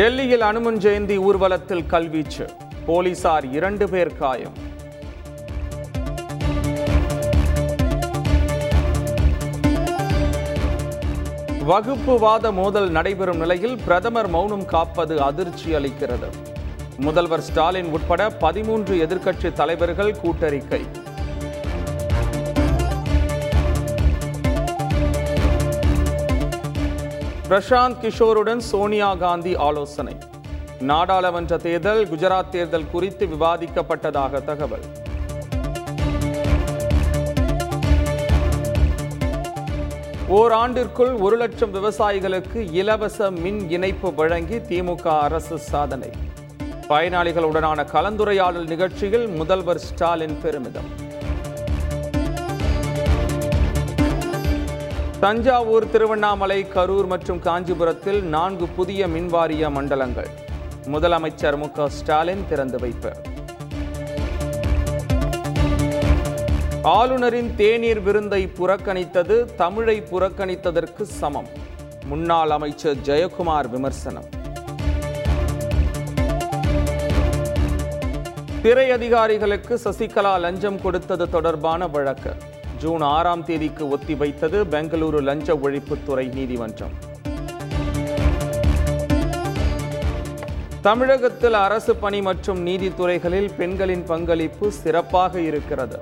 டெல்லியில் அனுமன் ஜெயந்தி ஊர்வலத்தில் கல்வீச்சு. போலீசார் இரண்டு பேர் காயம். வகுப்புவாத மோதல் நடைபெறும் நிலையில் பிரதமர் மௌனம் காப்பது அதிர்ச்சி அளிக்கிறது. முதல்வர் ஸ்டாலின் உட்பட பதிமூன்று எதிர்க்கட்சி தலைவர்கள் கூட்டறிக்கை. பிரசாந்த் கிஷோருடன் சோனியா காந்தி ஆலோசனை. நாடாளுமன்ற தேர்தல் குஜராத் தேர்தல் குறித்து விவாதிக்கப்பட்டதாக தகவல். ஓராண்டிற்குள் ஒரு லட்சம் விவசாயிகளுக்கு இலவச மின் இணைப்பு வழங்கி திமுக அரசு சாதனை. பயனாளிகளுடனான கலந்துரையாடல் நிகழ்ச்சியில் முதல்வர் ஸ்டாலின் பெருமிதம். தஞ்சாவூர் திருவண்ணாமலை கரூர் மற்றும் காஞ்சிபுரத்தில் நான்கு புதிய மின்வாரிய மண்டலங்கள். முதலமைச்சர் மு ஸ்டாலின் திறந்து வைப்பு. ஆளுநரின் தேநீர் விருந்தை புறக்கணித்தது தமிழை புறக்கணித்ததற்கு சமம். முன்னாள் அமைச்சர் ஜெயக்குமார் விமர்சனம். திரை அதிகாரிகளுக்கு சசிகலா லஞ்சம் கொடுத்தது தொடர்பான வழக்கு. ஜூன் ஆறாம் தேதிக்கு ஒத்திவைத்தது பெங்களூரு லஞ்ச ஒழிப்புத்துறை நீதிமன்றம். தமிழகத்தில் அரசு பணி மற்றும் நீதித்துறைகளில் பெண்களின் பங்களிப்பு சிறப்பாக இருக்கிறது.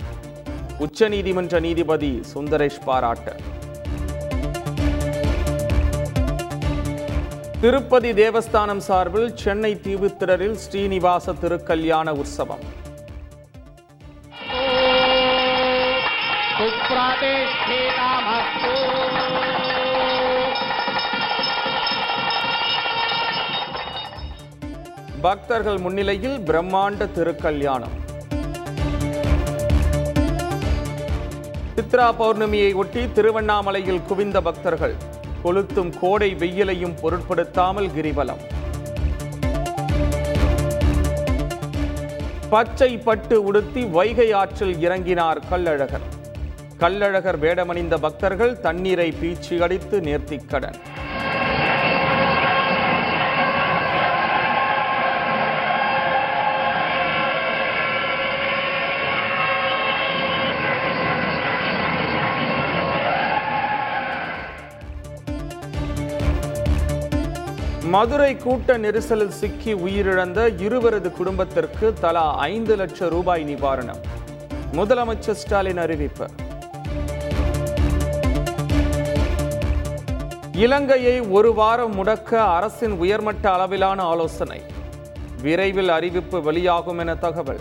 உச்சநீதிமன்ற நீதிபதி சுந்தரேஷ் பாராட்டு. திருப்பதி தேவஸ்தானம் சார்பில் சென்னை தீவுத்திடரில் ஸ்ரீனிவாச திருக்கல்யாண உற்சவம். सुप्रतिष्ठितमस्तु பக்தர்கள் முன்னிலையில் பிரம்மாண்ட திருக்கல்யாணம் சித்ரா பௌர்ணமியை ஒட்டி திருவண்ணாமலையில் குவிந்த பக்தர்கள் கொளுத்தும் கோடை வெயிலையும் பொருட்படுத்தாமல் கிரிவலம் பச்சை பட்டு உடுத்தி வைகை ஆற்றில் இறங்கினார் கள்ளழகர் கள்ளழகர் வேடமணிந்த பக்தர்கள் தண்ணீரை பீச்சி அடித்து நேர்த்திக்கடன் மதுரை கூட்ட நெரிசலில் சிக்கி உயிரிழந்த இருவரது குடும்பத்திற்கு தலா ஐந்து லட்சம் ரூபாய் நிவாரணம். முதலமைச்சர் ஸ்டாலின் அறிவிப்பு. இலங்கையை ஒரு வாரம் முடக்க அரசின் உயர்மட்ட அளவிலான ஆலோசனை. விரைவில் அறிவிப்பு வெளியாகும் என தகவல்.